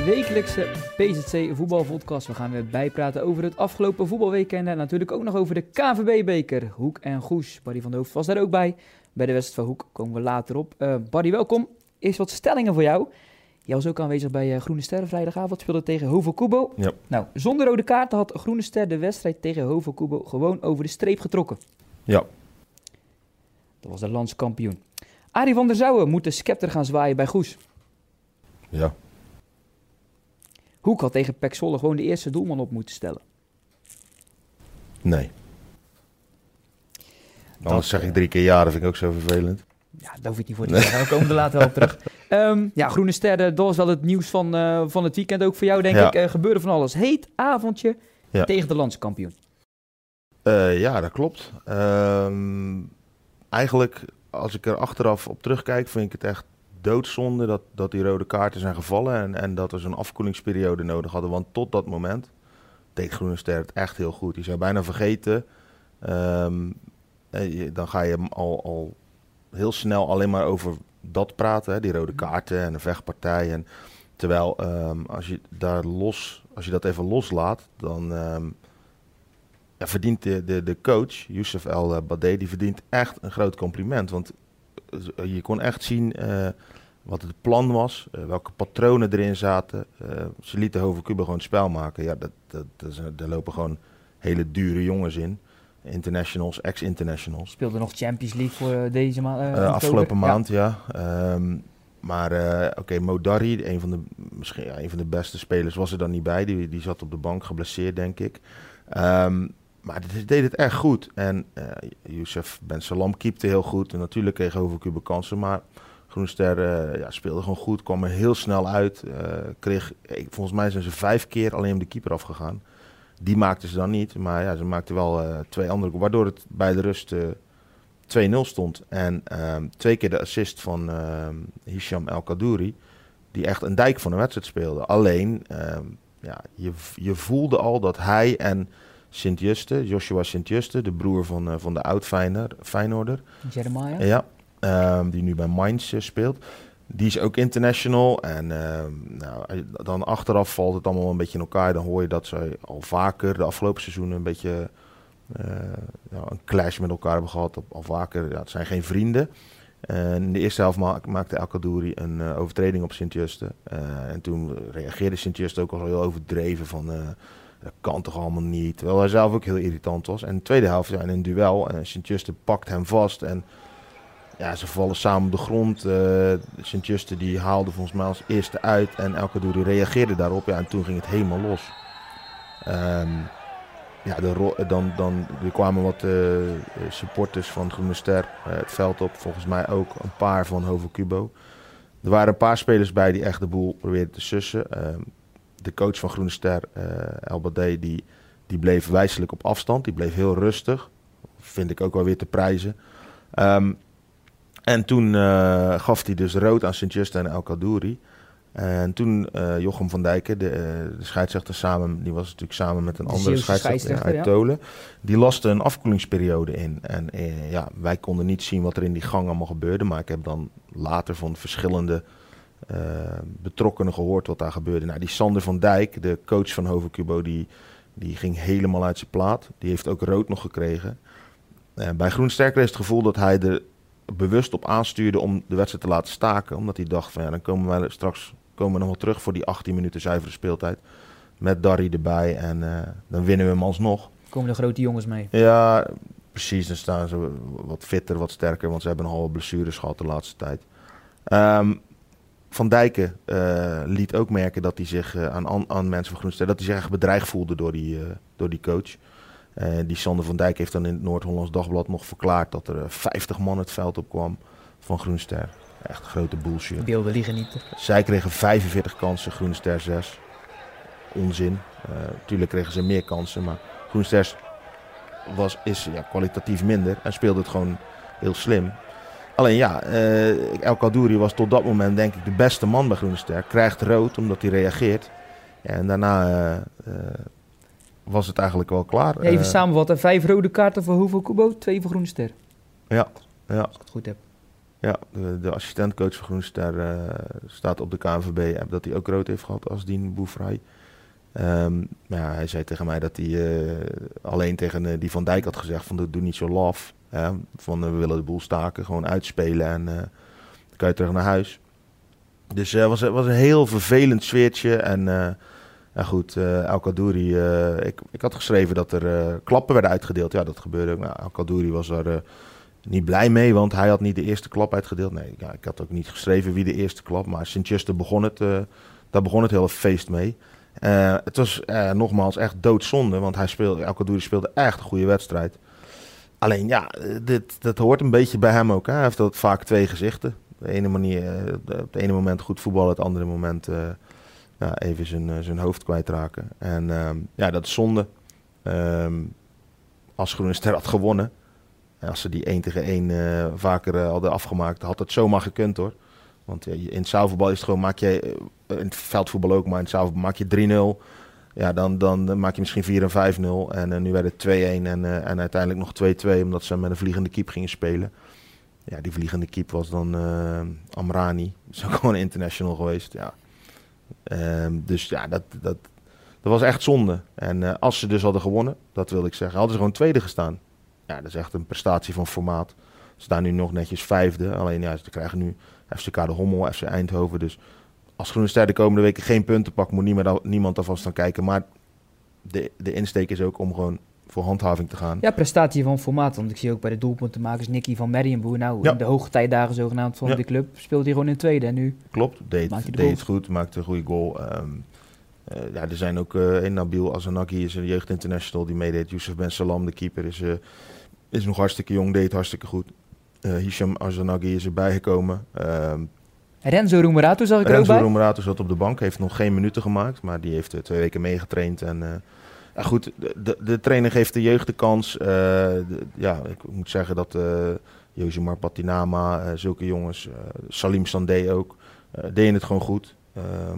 de wekelijkse PZC voetbalpodcast. We gaan weer bijpraten over het afgelopen voetbalweekend en natuurlijk ook nog over de KVB-beker. Hoek en Goes. Barry van der Hoofd was daar ook bij. Bij de wedstrijd van Hoek komen we later op. Uh, Barry, welkom. Eerst wat stellingen voor jou. Jij was ook aanwezig bij uh, Groene Ster vrijdagavond, speelde tegen Hovo Kubo. Ja. Nou, zonder rode kaarten had Groene Ster de wedstrijd tegen Hovo Kubo gewoon over de streep getrokken. Ja. Dat was de landskampioen. Arie van der Zouwen moet de scepter gaan zwaaien bij Goes. Ja. Hoek had tegen Pek Zwolle gewoon de eerste doelman op moeten stellen. Nee. Anders zeg ik drie keer ja, dat vind ik ook zo vervelend. Ja, daar hoef het niet voor te zeggen. We komen er later wel op terug. Ehm, ja, Groene Sterren, dat was wel het nieuws van, uh, van het weekend ook voor jou, denk Ja. ik. Uh, gebeurde van alles. Heet avondje Ja. tegen de landskampioen. Eh, ja, dat klopt. Ehm, eigenlijk, als ik er achteraf op terugkijk, vind ik het echt doodzonde dat, dat die rode kaarten zijn gevallen en, en dat we zo'n afkoelingsperiode nodig hadden. Want tot dat moment deed Groene Ster het echt heel goed. Je zou bijna vergeten, je- dan ga je al, al heel snel alleen maar over dat praten, hè, die rode kaarten en de vechtpartij. En, terwijl ehm, als je daar los, als je dat even loslaat, dan ehm, ja, verdient de, de, de coach, Youssef El Badé, die verdient echt een groot compliment. Want je kon echt zien eh, wat het plan was, eh, welke patronen erin zaten. Eh, ze lieten Hoven Cuba gewoon het spel maken. Ja, dat, dat, dat is- daar lopen gewoon hele dure jongens in. Internationals, ex-internationals. Speelde nog Champions League voor eh, deze maand. Eh, afgelopen maand, ja. Ehm, maar eh, oké, Modari, een van, de, misschien ja, een van de beste spelers, was er dan niet bij. Die, die zat op de bank, geblesseerd, denk ik. Ehm, maar deed het echt goed. En eh Youssef Ben Salam keepte heel goed. En natuurlijk kreeg Overkube kansen, maar Groenster eh, ja, speelde gewoon goed. Kwam er heel snel uit. eh, kreeg, volgens mij zijn ze vijf keer alleen de keeper afgegaan. Die maakten ze dan niet. Maar ja, ze maakten wel twee andere. Waardoor het bij de rust eh, 2-0 stond. En ehm, twee keer de assist van ehm, Hisham El Kadouri. Die echt een dijk van de wedstrijd speelde. Alleen, ehm, ja, je, je voelde al dat hij en Sint-Juste, Joshua Sint-Juste, de broer van, eh, van de oud-Feyenoorder, Jeremiah. ja, ehm, die nu bij Mainz eh, speelt. Die is ook international. En ehm, nou, je- dan achteraf valt het allemaal een beetje in elkaar. Dan hoor je dat ze al vaker de afgelopen seizoenen een beetje eh, ja, een clash met elkaar hebben gehad. Al- vaker, ja, het zijn geen vrienden. En in de eerste helft ma- maakte El Kadouri een eh, overtreding op Sint-Juste. Eh, en toen reageerde Sint-Juste ook al heel overdreven van... eh, dat kan toch allemaal niet. Terwijl hij zelf ook heel irritant was. En tweede helft, ja, in een duel, en Sint-Juste pakt hem vast. En ja, ze vallen samen op de grond. eh Sint-Juste die haalde volgens mij als eerste uit. En El Kadouri reageerde daarop. Ja, en toen ging het helemaal los. Ehm, ja, dan, dan er kwamen wat eh, supporters van Groene eh, het veld op. Volgens mij ook een paar van Hovo Cubo. Er waren een paar spelers bij die echt de boel probeerden te sussen. Ehm, de coach van Groene Ster, eh El Badé, die, die bleef wijselijk op afstand. Die bleef heel rustig. Vind ik ook wel weer te prijzen. Ehm, en toen eh, gaf hij dus rood aan Sint-Juste en El Kadouri. En toen eh, Jochem van Dijken, de, de scheidsrechter samen, die was natuurlijk samen met een De andere scheidsrechter, uit ja. Tolen. Die laste een afkoelingsperiode in. En ja, wij konden niet zien wat er in die gang allemaal gebeurde. Maar ik heb dan later van verschillende betrokkenen gehoord wat daar gebeurde. Nou, die Sander van Dijk, de coach van Hoven Cubo, die, die ging helemaal uit zijn plaat. Die heeft ook rood nog gekregen. Eh, bij Groen Sterker is het gevoel dat hij er bewust op aanstuurde om de wedstrijd te laten staken. Omdat hij dacht van ja, dan komen wij er straks komen we nog wel terug voor die 18 minuten zuivere speeltijd. Met Darry erbij en eh, dan winnen we hem alsnog. Komen de grote jongens mee. Ja, precies. Dan staan ze wat fitter, wat sterker. Want ze hebben nogal wat blessures gehad de laatste tijd. Ehm, van Dijken eh, liet ook merken dat hij zich eh, aan, aan, mensen van Groenster... dat hij zich echt bedreigd voelde door die, eh, door die coach. Die Sander van Dijk heeft dan in het Noord-Hollands Dagblad nog verklaard... dat er eh, 50 man het veld op kwam van Groenster. Echt grote bullshit. Beelden liegen niet. Zij kregen 45 kansen, Groene Ster 6. Onzin. Uh, tuurlijk kregen ze meer kansen, maar Groene Ster was, is ja, kwalitatief minder en speelde het gewoon heel slim. Alleen ja, uh, El Kadouri was tot dat moment denk ik de beste man bij Groene Ster. Krijgt rood omdat hij reageert. En daarna uh, was het eigenlijk wel klaar. Ja, even samenvatten. Vijf rode kaarten voor Hoeveel Kubo, twee voor Groene Ster. Ja, ja. Als ik het goed heb. Ja, de, de assistentcoach van Groenster uh, staat op de KNVB-app dat hij ook rood heeft gehad als Dien Boefrij. Um, ja, hij zei tegen mij dat hij uh, alleen tegen uh, die Van Dijk had gezegd van doe niet zo laf. Van we willen de boel staken, gewoon uitspelen en dan kan je terug naar huis. Dus het was, was een heel vervelend sfeertje en... Ja goed, El Kadouri, ik, ik had geschreven dat er klappen werden uitgedeeld. Ja, dat gebeurde ook. Nou, El Kadouri was er niet blij mee, want hij had niet de eerste klap uitgedeeld. Nee, ja, ik had ook niet geschreven wie de eerste klap, maar Sint-Juste begon het, daar begon het hele feest mee. het was nogmaals echt doodzonde, want hij speelde, El Kadouri speelde echt een goede wedstrijd. Alleen ja, dit, dat hoort een beetje bij hem ook. Hè. Hij heeft dat vaak twee gezichten. De ene manier, op het ene moment goed voetballen, het andere moment ja, even zijn, eh, zijn hoofd kwijtraken. En ehm, ja, dat is zonde. Um, als Groene Ster had gewonnen, als ze die 1 tegen 1 uh, vaker hadden afgemaakt, had het zomaar gekund hoor. Want in het zaalvoetbal is het gewoon, maak je, in het veldvoetbal ook, maar in het zaalvoetbal maak je 3-0. Ja, dan, dan maak je misschien 4 en 5-0. En nu werd het 2-1 en, en uiteindelijk nog 2-2, omdat ze met een vliegende keep gingen spelen. Ja, die vliegende keep was dan Amrani. Is ook gewoon international geweest. Ja, Um, dus ja, dat, dat, dat was echt zonde. En als ze dus hadden gewonnen, dat wil ik zeggen, hadden ze gewoon tweede gestaan. Ja, dat is echt een prestatie van formaat. Ze staan nu nog netjes vijfde. Alleen ja, ze krijgen nu FCK de Hommel, FC Eindhoven. Dus als Groene Ster de komende weken geen punten pakt, moet niemand, niemand alvast aan kijken. Maar de, de insteek is ook om gewoon voor handhaving te gaan. Ja, prestatie van formaat. Want ik zie ook bij de doelpuntenmakers Nicky van Merrienboer. Nou, in de hoogtijdagen zogenaamd van de club speelt hij gewoon in tweede. En nu Klopt, deed, deed het goed, maakte een goede goal. Um, uh, ja, er zijn ook uh, een Nabil Azanaki, is een jeugdinternational die meedeed. Youssef Ben Salam, de keeper, is, uh, is nog hartstikke jong, deed hartstikke goed. Hisham Azanagi is erbij gekomen. Um, Renzo Roemerato zag ik Renzo er ook bij. Renzo Roemerato zat op de bank, heeft nog geen minuten gemaakt. Maar die heeft twee weken meegetraind en ja, goed, de, de trainer geeft de jeugd de kans. Uh, ja, ik moet zeggen dat uh, Josimar Patinama, uh, zulke jongens, Salim Sandé ook, deden het gewoon goed.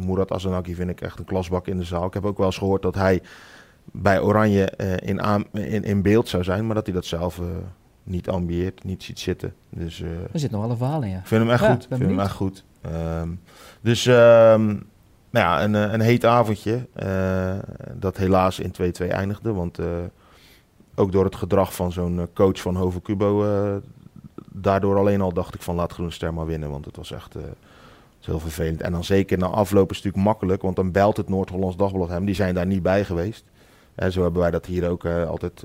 Murat Azanaki vind ik echt een klasbak in de zaal. Ik heb ook wel eens gehoord dat hij bij Oranje in, in, in beeld zou zijn, maar dat hij dat zelf niet ambieert, niet ziet zitten. Dus, er zit nog wel een verhaal in, ja. Ik vind hem echt ja, goed. vind hem echt goed. Um, dus... Um, nou ja, een, eh, een heet avondje. Uh, dat helaas in 2-2 eindigde. Want uh, ook door het gedrag van zo'n coach van Hoven Cubo. Uh, daardoor alleen al dacht ik van laat Groene Ster maar winnen. Want het was echt heel vervelend. En dan zeker na afloop is het natuurlijk makkelijk. Want dan belt het Noord-Hollands Dagblad hem. Die zijn daar niet bij geweest. En zo hebben wij dat hier ook altijd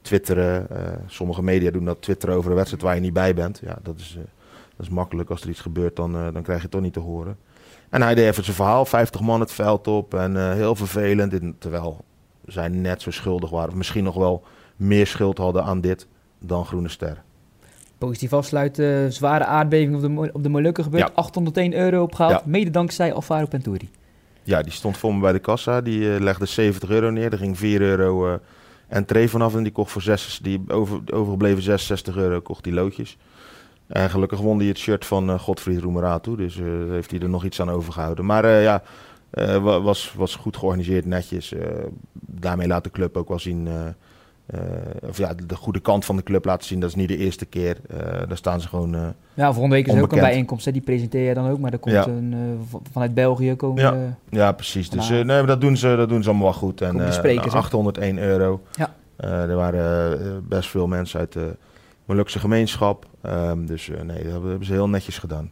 twitteren. sommige media doen dat twitteren over een wedstrijd waar je niet bij bent. Ja, dat is, dat is makkelijk. Als er iets gebeurt, dan, dan krijg je het toch niet te horen. En hij deed even zijn verhaal, 50 man het veld op en uh, heel vervelend. terwijl zij net zo schuldig waren, of misschien nog wel meer schuld hadden aan dit dan Groene Ster. Positief afsluiten, zware aardbeving op de, op de Molukken gebeurd, ja. 801 euro opgehaald, ja. mede dankzij Alvaro Penturi. Ja, die stond voor me bij de kassa, die uh, legde 70 euro neer, er ging 4 euro uh, entree vanaf en die kocht voor 6, die over, overgebleven 66 euro kocht die loodjes. En gelukkig won hij het shirt van uh, Godfried Roemerato. Dus uh, heeft hij er nog iets aan overgehouden. Maar uh, ja, was, was goed georganiseerd, netjes. daarmee laat de club ook wel zien... of ja, de goede kant van de club laten zien. Dat is niet de eerste keer. daar staan ze gewoon Ja, volgende week is ook een bijeenkomst. Hè? Die presenteer je dan ook. Maar er komt ja. een, vanuit België komen... Ja, ja precies. Dus nee, dat, doen ze, dat doen ze allemaal wel goed. En, de sprekers, 801 euro. Ja. er waren best veel mensen uit de Molukse gemeenschap. Um, dus uh, nee, dat hebben ze heel netjes gedaan.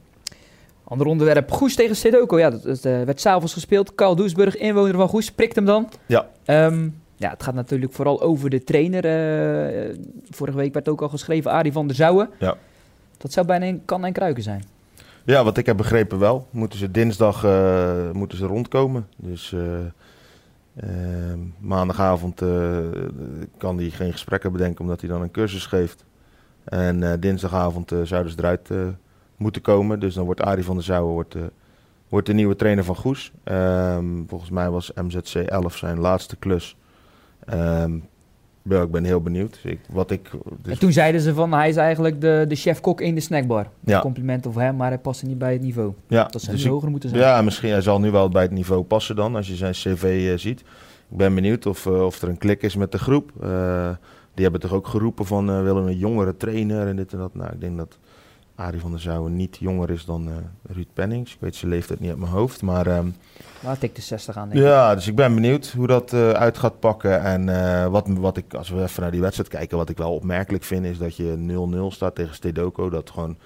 Ander onderwerp, Goes tegen Sedoko. Ja, dat, dat uh, werd s'avonds gespeeld. Karl Doesburg, inwoner van Goes, prikt hem dan. Ja. Um, ja, het gaat natuurlijk vooral over de trainer. Uh, vorige week werd ook al geschreven, Arie van der Zouwen. Ja. Dat zou bijna een kan en kruiken zijn. Ja, wat ik heb begrepen wel. Moeten ze dinsdag moeten ze rondkomen. Dus ehm, maandagavond kan hij geen gesprekken bedenken omdat hij dan een cursus geeft. En uh, dinsdagavond uh, zouden ze eruit uh, moeten komen. Dus dan wordt Arie van der Zouwen wordt, wordt de nieuwe trainer van Goes. Um, volgens mij was MZC 11 zijn laatste klus. Um, ja, ik ben heel benieuwd. Ik, wat ik, dus... En toen zeiden ze van hij is eigenlijk de, de chef-kok in de snackbar. Ja. Compliment over hem, maar hij past niet bij het niveau. Ja. Dat zou dus hoger moeten zijn. Ja, misschien hij zal nu wel bij het niveau passen dan, als je zijn cv ziet. Ik ben benieuwd of, of er een klik is met de groep. Die hebben toch ook geroepen van uh, willen een jongere trainer en dit en dat. Nou, ik denk dat Arie van der Zouwen niet jonger is dan uh, Ruud Pennings. Ik weet zijn leeftijd niet uit mijn hoofd, maar... Um, Laat ik de 60 aan, denk Ja, dus ik ben benieuwd hoe dat uh, uit gaat pakken. En uh, wat, wat ik, als we even naar die wedstrijd kijken, wat ik wel opmerkelijk vind, is dat je 0-0 staat tegen Stedoko. Dat gewoon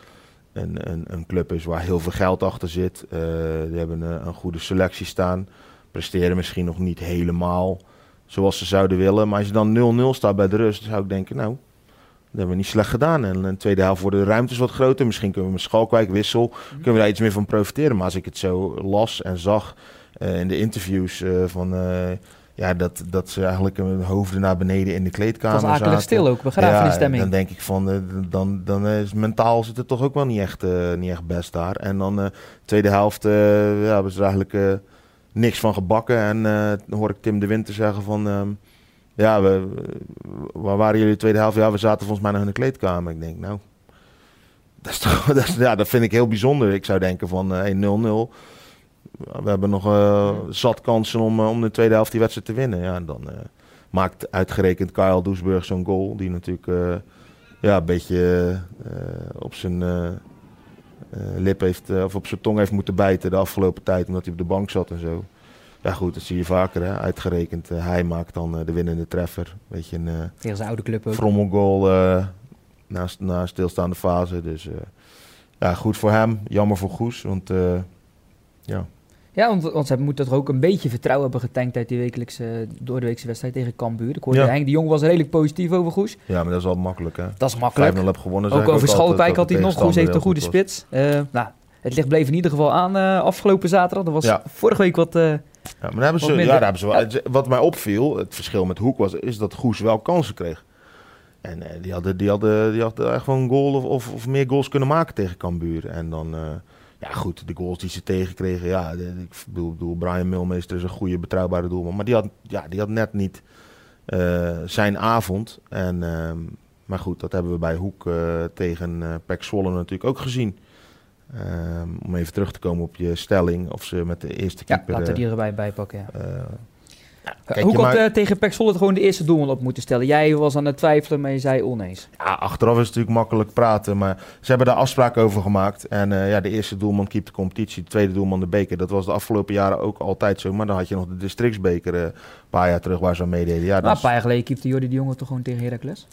een, een, een club is waar heel veel geld achter zit. die hebben een, een goede selectie staan. Presteren misschien nog niet helemaal zoals ze zouden willen. Maar als je dan 0-0 staat bij de rust, dan zou ik denken, nou, dat hebben we niet slecht gedaan. En in de tweede helft worden de ruimtes wat groter. Misschien kunnen we met Schalkwijk wissel, kunnen we daar iets meer van profiteren. Maar als ik het zo las en zag uh, in de interviews uh, van... Uh, ja, dat, dat ze eigenlijk hun hoofden naar beneden in de kleedkamer zaten. Het was stil ook, begrafenisstemming. Ja, dan denk ik van, dan, dan is mentaal zit het toch ook wel niet echt, niet echt best daar. En dan de tweede helft ja, hebben ze eigenlijk niks van gebakken. En dan hoor ik Tim de Winter zeggen van... Ehm, ja, we, waar waren jullie de tweede helft? Ja, we zaten volgens mij nog in de kleedkamer. Ik denk, nou, dat, is toch, dat, vind ik heel bijzonder. Ik zou denken van uh, 0-0. We hebben nog uh, zat kansen om, om de tweede helft die wedstrijd te winnen. Ja, dan uh, maakt uitgerekend Kyle Doesburg zo'n goal. Die natuurlijk ja, een beetje op zijn lip heeft, of op zijn tong heeft moeten bijten de afgelopen tijd. Omdat hij op de bank zat en zo. Ja goed, dat zie je vaker. Hè? Uitgerekend, uh, hij maakt dan de winnende treffer. Weet je, een Tegen zijn oude club ook. Frommelgoal na, na stilstaande fase. Dus ja, goed voor hem. Jammer voor Goes, want ja... Ja, want, want ze moeten toch ook een beetje vertrouwen hebben getankt uit die wekelijkse, door de weekse wedstrijd tegen Cambuur. Ik hoorde ja. Henk de Jong was redelijk positief over Goes. Ja, maar dat is wel makkelijk hè. Dat is makkelijk. 5-0 heb gewonnen. Ook over Schalkwijk had hij nog. Goes heeft een goede spits. nou, het licht bleef in ieder geval aan afgelopen zaterdag. Dat was ja. vorige week wat ja, maar hebben ze, ja, daar hebben ze wel, Wat mij opviel, het verschil met Hoek was, is dat Goes wel kansen kreeg. En uh, die hadden, die hadden, die hadden echt wel een goal of, of, of, meer goals kunnen maken tegen Cambuur. En dan, uh, ja goed, de goals die ze tegenkregen, ja, ik bedoel, Brian Milmeester is een goede, betrouwbare doelman. Maar die had, ja, die had net niet uh, zijn avond. En, ehm, maar goed, dat hebben we bij Hoek tegen uh, Pek Zwolle natuurlijk ook gezien. Um, om even terug te komen op je stelling, of ze met de eerste keeper... Ja, laten we die erbij bijpakken, ja. Uh, Kijk, Hoe komt uh, tegen Pek Zwolle gewoon de eerste doelman op moeten stellen? Jij was aan het twijfelen, maar je zei oneens. Ja, achteraf is het natuurlijk makkelijk praten, maar ze hebben daar afspraken over gemaakt. En uh, ja, de eerste doelman keept de competitie, de tweede doelman de beker. Dat was de afgelopen jaren ook altijd zo, maar dan had je nog de districtsbeker een paar jaar terug waar ze aan meededen. Ja, maar een paar jaar geleden keepte Jordi de Jonge toch gewoon tegen Heracles?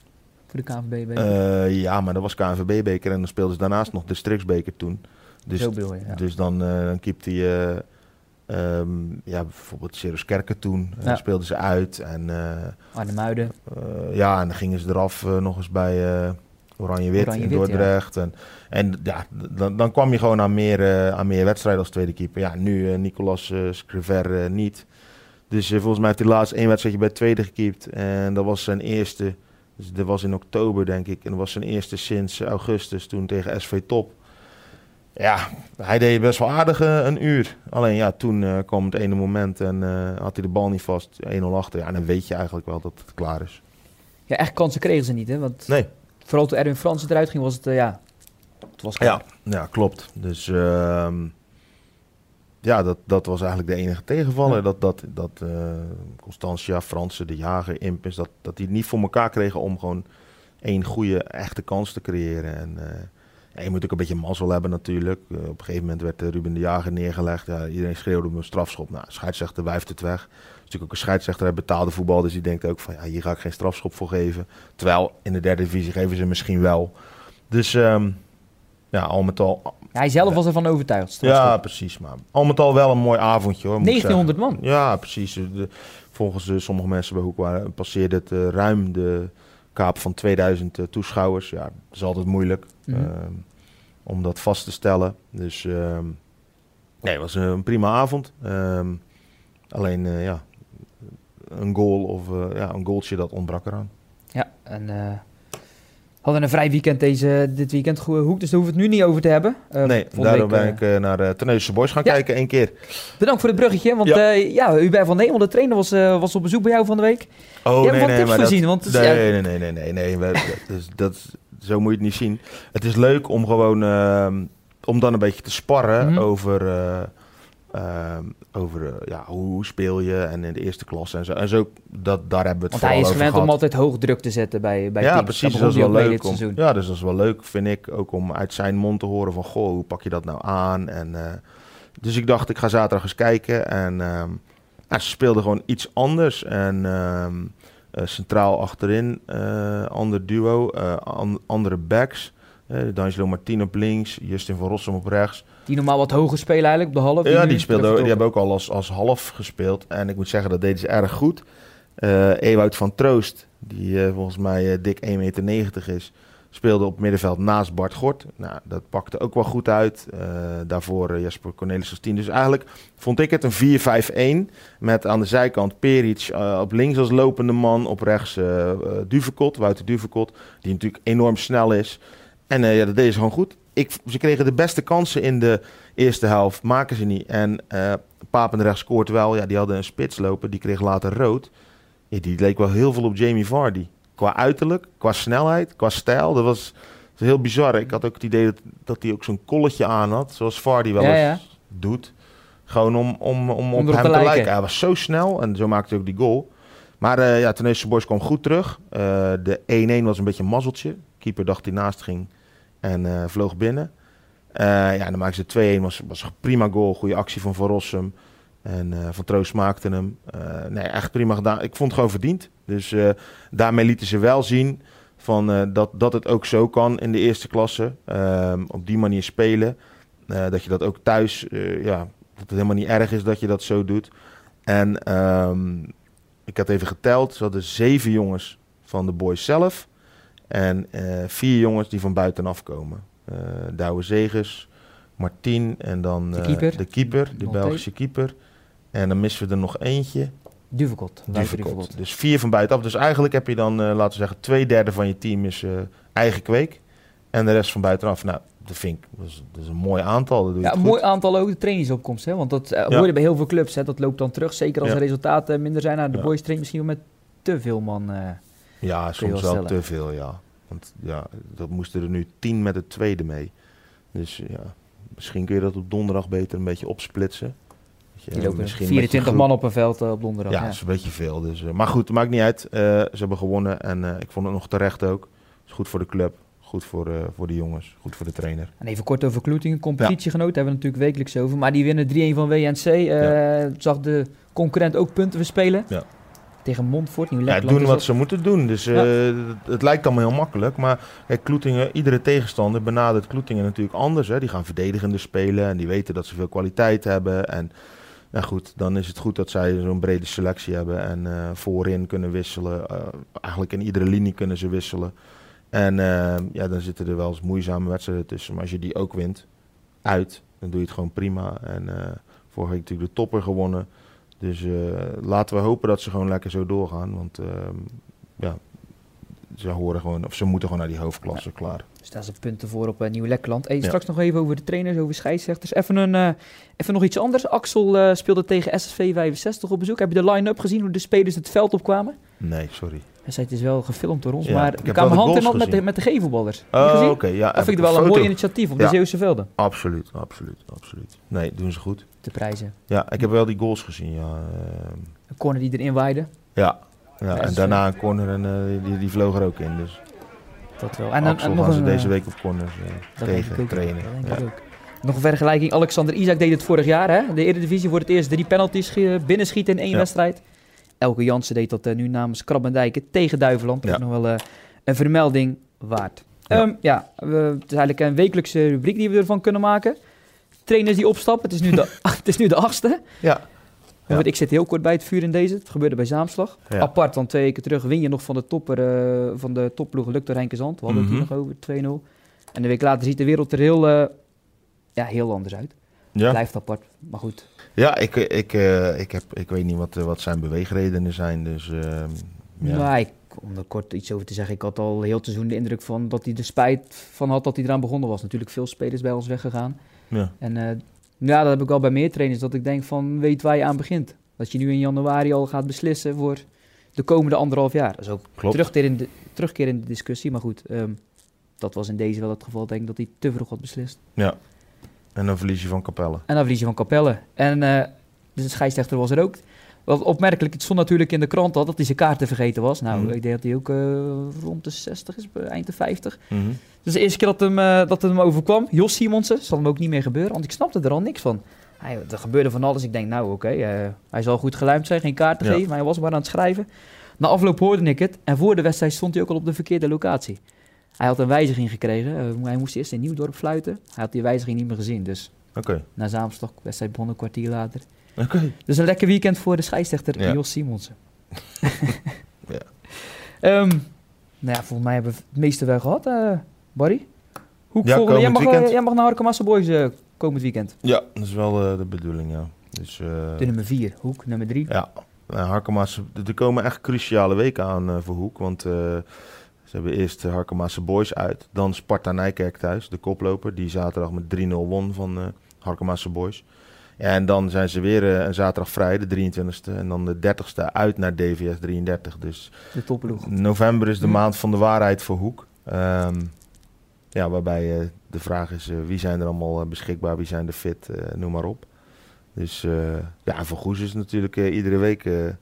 Voor de KNVB-beker? Uh, ja, maar dat was KNVB-beker en dan speelden ze daarnaast nog districtsbeker toen. Dus, bedoel je, ja. dus dan, uh, dan keepte je... Um, ja, bijvoorbeeld Cirrus Kerken toen ja. speelden ze uit. En, uh, Arnhem-Muiden. Uh, ja, en dan gingen ze eraf uh, nog eens bij Oranje-Wit Oranje in Dordrecht. Ja. En, en ja, dan, dan kwam je gewoon aan meer, aan meer wedstrijden als tweede keeper. Ja, nu Nicolas Scriver niet. Dus volgens mij heeft hij laatst één wedstrijdje bij tweede gekiept. En dat was zijn eerste. Dus dat was in oktober, denk ik. En dat was zijn eerste sinds augustus toen tegen SV Top. Ja, hij deed best wel aardig een uur. Alleen ja, toen uh, kwam het ene moment en uh, had hij de bal niet vast. 1-0 achter. Ja, en dan weet je eigenlijk wel dat het klaar is. Ja, echt kansen kregen ze niet, hè? Want nee. Vooral toen Erwin Frans eruit ging, was het, ja, het was ja, ja, klopt. Dus uh, ja, dat, dat was eigenlijk de enige tegenvaller. Ja. Dat, dat, dat Constantia, Fransen, de Jager, Impens, dat, dat die het niet voor elkaar kregen om gewoon één goede, echte kans te creëren. En ja, je moet ook een beetje mazzel hebben natuurlijk. Uh, op een gegeven moment werd uh, Ruben de Jager neergelegd. Ja, iedereen schreeuwde om een strafschop. Nou, scheidsrechter wijft het weg. is natuurlijk ook een scheidsrechter uit betaalde voetbal. Dus die denkt ook van, ja, hier ga ik geen strafschop voor geven. Terwijl in de derde divisie geven ze misschien wel. Dus um, ja, al met al... Ja, hij zelf was ervan overtuigd. Strafschop. Ja, precies. Maar al met al wel een mooi avondje hoor. 1900 man? Ja, precies. De, volgens uh, sommige mensen bij Hoek waren, passeerde het ruim de kaap van 2000 toeschouwers. Ja, dat is altijd moeilijk. Mm -hmm. Uh, om dat vast te stellen. Dus uh, nee, het was een prima avond. Uh, alleen uh, ja, een goal of eh, ja, een goaltje dat ontbrak eraan. Ja, en eh, hadden een vrij weekend deze, dit weekend hoek, dus daar hoeven we het nu niet over te hebben. nee, daarom ben ik naar uh, Terneuzense Boys gaan ja. kijken één keer. Bedankt voor het bruggetje, want ja, ja Hubert van Neemel, de trainer, was, was op bezoek bij jou van de week. Oh, Je nee, nee, dat, want nee, nee, nee, nee, nee, nee, nee, dus, dat, zo moet je het niet zien. Het is leuk om gewoon uh, om dan een beetje te sparren mm -hmm. over, uh, Ehm, over eh, ja, hoe, speel je en in de eerste klasse en zo. En zo dat, daar hebben we het Want hij is gewend gehad. om altijd hoog druk te zetten bij, bij ja, teams. precies. Daar Dat is wel leuk. Om, ja, dus dat is wel leuk, vind ik. Ook om uit zijn mond te horen van, goh, hoe pak je dat nou aan? En, eh, dus ik dacht, ik ga zaterdag eens kijken. En ehm, ja, ze speelden gewoon iets anders. En ehm, eh, centraal achterin, eh, ander duo, eh, an- andere backs. Eh D'Angelo Martin op links, Justin van Rossum op rechts. Die normaal wat hoger spelen eigenlijk op de half. Ja, die, speelden, even die hebben ook al als, als half gespeeld. En ik moet zeggen, dat deden ze erg goed. Eh Ewout van Troost, die eh, volgens mij eh, dik 1,90 meter is, speelde op middenveld naast Bart Gort. Nou, dat pakte ook wel goed uit. Eh, daarvoor eh, Jesper Cornelis als 10. Dus eigenlijk vond ik het een 4-5-1. Met aan de zijkant Peric eh, op links als lopende man. Op rechts eh, Duvekot, Wouter Duvekot. Die natuurlijk enorm snel is. En ja, dat deden ze gewoon goed. Ik, ze kregen de beste kansen in de eerste helft. Maken ze niet. En Papendrecht scoort wel. Ja, die hadden een spits lopen. Die kreeg later rood. Die leek wel heel veel op Jamie Vardy. Qua uiterlijk, qua snelheid, qua stijl. Dat was, dat was heel bizar. Ik had ook het idee dat, dat hij ook zo'n kolletje aan had. Zoals Vardy wel Ja, eens doet. Gewoon om, om, om op erop hem te lijken. lijken. Hij was zo snel en zo maakte hij ook die goal. Maar eh ja, Teneuze Boys kwam goed terug. Eh, de 1-1 was een beetje een mazzeltje. Keeper dacht hij naast ging en eh, vloog binnen. Ja, dan maakten ze 2-1. Was, was een prima goal. Goede actie van Van Rossum. En eh, Van Troost maakte hem. Eh, nee, echt prima gedaan. Ik vond het gewoon verdiend. Dus eh, daarmee lieten ze wel zien van, dat, dat het ook zo kan in de eerste klasse. Ehm, op die manier spelen. Dat je dat ook thuis, ja, dat het helemaal niet erg is dat je dat zo doet. En ehm, ik had even geteld. Ze hadden zeven jongens van de boys zelf. En vier jongens die van buitenaf komen. Douwe Zegers, Martien en dan De keeper. de, keeper, de. Belgische keeper. En dan missen we er nog eentje. Duvekot. Dus vier van buitenaf. Dus eigenlijk heb je dan, eh, laten we zeggen, twee derde van je team is eh, eigen kweek. En de rest van buitenaf. Nou, dat vind ik, dat is, dat is een mooi aantal. Dat doe Ja, een mooi aantal ook de trainingsopkomst. Hè? Want dat eh, Ja. hoor je bij heel veel clubs. Hè? Dat loopt dan terug. Zeker als Ja. de resultaten minder zijn. Nou, de boys trainen misschien wel met te veel man. eh. Ja, soms wel te veel, ja. Want ja, dat moesten er nu tien met het tweede mee. Dus ja, misschien kun je dat op donderdag beter een beetje opsplitsen. Je misschien met je 24 groep- man op een veld eh, op donderdag. Ja, Ja, dat is een beetje veel. Dus, eh, maar goed, het maakt niet uit. Eh, ze hebben gewonnen en ik vond het nog terecht ook. Het is goed voor de club, goed voor, voor de jongens, goed voor de trainer. En even kort over Kloetingen. Competitiegenoten hebben we natuurlijk wekelijks over. Maar die winnen 3-1 van WNC. eh, Zag de concurrent ook punten verspelen. Ja. Tegen Montfort. Nieuw Ja, doen wat ze moeten doen. Dus het, het lijkt allemaal heel makkelijk. Maar kijk, Kloetingen, iedere tegenstander benadert Kloetingen natuurlijk anders. Hè. Die gaan verdedigender spelen en die weten dat ze veel kwaliteit hebben. En nou goed, dan is het goed dat zij zo'n brede selectie hebben. En eh, voorin kunnen wisselen. Eh, eigenlijk in iedere linie kunnen ze wisselen. En eh, ja, dan zitten er wel eens moeizame wedstrijden tussen. Maar als je die ook wint, uit, dan doe je het gewoon prima. En vorige week natuurlijk de topper gewonnen. Dus laten we hopen dat ze gewoon lekker zo doorgaan. Want ehm, ja, ze horen gewoon, of ze moeten gewoon naar die hoofdklasse klaar. Dus daar zijn punten voor op uh, Nieuw-Lekkerland. Hey. Straks nog even over de trainers, over scheidsrechters. Even, een, eh, even nog iets anders. Axel eh, speelde tegen SSV 65 op bezoek. Heb je de line-up gezien, hoe de spelers het veld opkwamen? Nee, sorry. Hij zei, het is wel gefilmd door ons, Ja, maar ik heb kwamen hand in hand met de, met de je Oh, gezien? oké. ja, Dat vind ik wel een mooi initiatief op de. Zeeuwse velden Absoluut, absoluut, absoluut. Nee, doen ze goed. te prijzen. Ja, ik heb wel die goals gezien, ja. Een corner die erin waaide, ja. Ja en is, daarna een corner en eh, die, die vloog er ook in. Dus dat wel. en Axel en nog gaan ze een, deze eh, week op corners eh, tegen trainen. Dat denk Ja. ik ook. Nog een vergelijking. Alexander Isaac deed het vorig jaar, hè? De Eredivisie voor het eerst drie penalties binnenschieten in één Ja. wedstrijd. Elke Jansen deed dat eh, nu namens Krabbendijken tegen Duiveland. Dat is nog wel eh, een vermelding waard. Ja. Ja, ja we, het is eigenlijk een wekelijkse rubriek die we ervan kunnen maken. Trainers die opstappen. Het is nu de, het is nu de achtste. Ja. Want Ik zit heel kort bij het vuur in deze. Het gebeurde bij Zaamslag. Apart, want twee weken terug win je nog van de topper eh, van de topploeg Lukt door Henkenzand. We hadden het Mhm. hier nog over, 2-0. En een week later ziet de wereld er heel, eh, ja, heel anders uit. Ja. Blijft apart, maar goed. Ja, ik, ik, eh, ik, heb, ik weet niet wat, wat zijn beweegredenen zijn. Dus ehm, ja. Nou, ik, om er kort iets over te zeggen, ik had al heel het seizoen de indruk van dat hij er spijt van had dat hij eraan begonnen was. Natuurlijk veel spelers bij ons weggegaan. ja. En ja, dat heb ik wel bij meer trainers, dat ik denk van weet waar je aan begint. Dat je nu in januari al gaat beslissen voor de komende anderhalf jaar. Dat is ook Klopt. terugkeer in, de, terugkeer in de discussie, maar goed. ehm, dat was in deze wel het geval, denk ik, dat hij te vroeg had beslist. Ja. En dan verlies je van Capelle. En dan verlies je van Capelle. En uh, de scheidsrechter was er ook. Wat opmerkelijk, het stond natuurlijk in de krant al dat hij zijn kaarten vergeten was. Nou, Mhm. ik denk dat hij ook uh, rond de 60 is, eind de 50. Mhm. Dus de eerste keer dat, hem, uh, dat het hem overkwam, Jos Simonsen, zal hem ook niet meer gebeuren, want ik snapte er al niks van. Hij, er gebeurde van alles. Ik denk, nou oké, okay, uh, hij zal goed geluimd zijn, geen kaarten Ja. geven, maar hij was maar aan het schrijven. Na afloop hoorde ik het en voor de wedstrijd stond hij ook al op de verkeerde locatie. Hij had een wijziging gekregen. Hij moest eerst in Nieuwdorp fluiten. Hij had die wijziging niet meer gezien. Dus Oké. na Zaamstok, wedstrijd begon een kwartier later. Oké. Dus een lekker weekend voor de scheidsrechter Ja. Jos Simonsen. Ja. Ehm, nou ja, volgens mij hebben we het meeste wel gehad, eh, Barry. Hoe Ja, volgende, jij, mag, eh, weekend. jij mag naar Harkemassa Boys eh, komend weekend. Ja, dat is wel de bedoeling, ja. Dus, De nummer 4, Hoek, nummer 3. ja, Harkema's, er komen echt cruciale weken aan voor Hoek. Want ze hebben eerst de Harkema's Boys uit. Dan Sparta Nijkerk thuis, de koploper. Die zaterdag met 3-0 won van Harkema's Boys. En dan zijn ze weer eh, een zaterdag vrij, de 23e. En dan de 30e uit naar DVS 33. Dus De topploeg. November is de maand van de waarheid voor Hoek. Ehm, ja, waarbij eh, de vraag is, eh, wie zijn er allemaal beschikbaar, wie zijn er fit, noem maar op. Dus ja, voor Goes is natuurlijk iedere week de,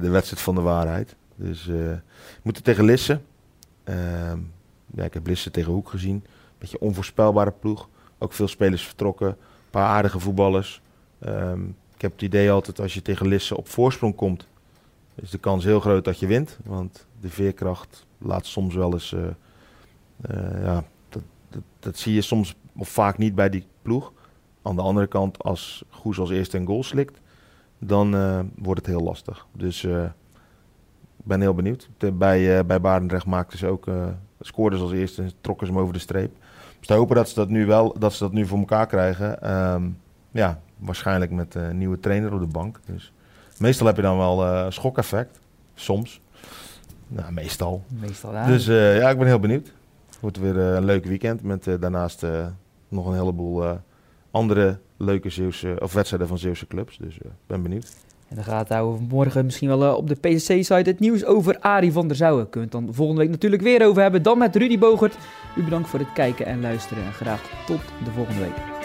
de wedstrijd van de waarheid. Dus we moeten tegen Lisse. Ehm, ja, ik heb Lisse tegen Hoek gezien. Beetje onvoorspelbare ploeg. Ook veel spelers vertrokken. Een paar aardige voetballers. Ehm, ik heb het idee altijd als je tegen Lisse op voorsprong komt, is de kans heel groot dat je wint. Want de veerkracht laat soms wel eens. eh, eh, ja, dat, dat, zie je soms of vaak niet bij die ploeg. Aan de andere kant, als Goes als eerste een goal slikt, dan eh, wordt het heel lastig. Dus ik ben heel benieuwd. Bij, bij Barendrecht maakten ze ook, scoorden ze als eerste en trokken ze hem over de streep. Dus te hopen dat ze dat nu wel, dat ze dat nu voor elkaar krijgen. Ehm, ja, waarschijnlijk met een nieuwe trainer op de bank. Dus meestal heb je dan wel eh schokeffect. Soms. Nou, meestal. Meestal, ja. Dus eh, ja, ik ben heel benieuwd. Het wordt weer eh, een leuk weekend met eh, daarnaast eh, nog een heleboel eh, andere leuke Zeeuwse, of wedstrijden van Zeeuwse clubs. Dus ik ben benieuwd. En dan gaat houden morgen misschien wel eh, op de PSC-site het nieuws over Arie van der Zouwen. We het dan volgende week natuurlijk weer over hebben. Dan met Rudy Bogert. U bedankt voor het kijken en luisteren en graag tot de volgende week.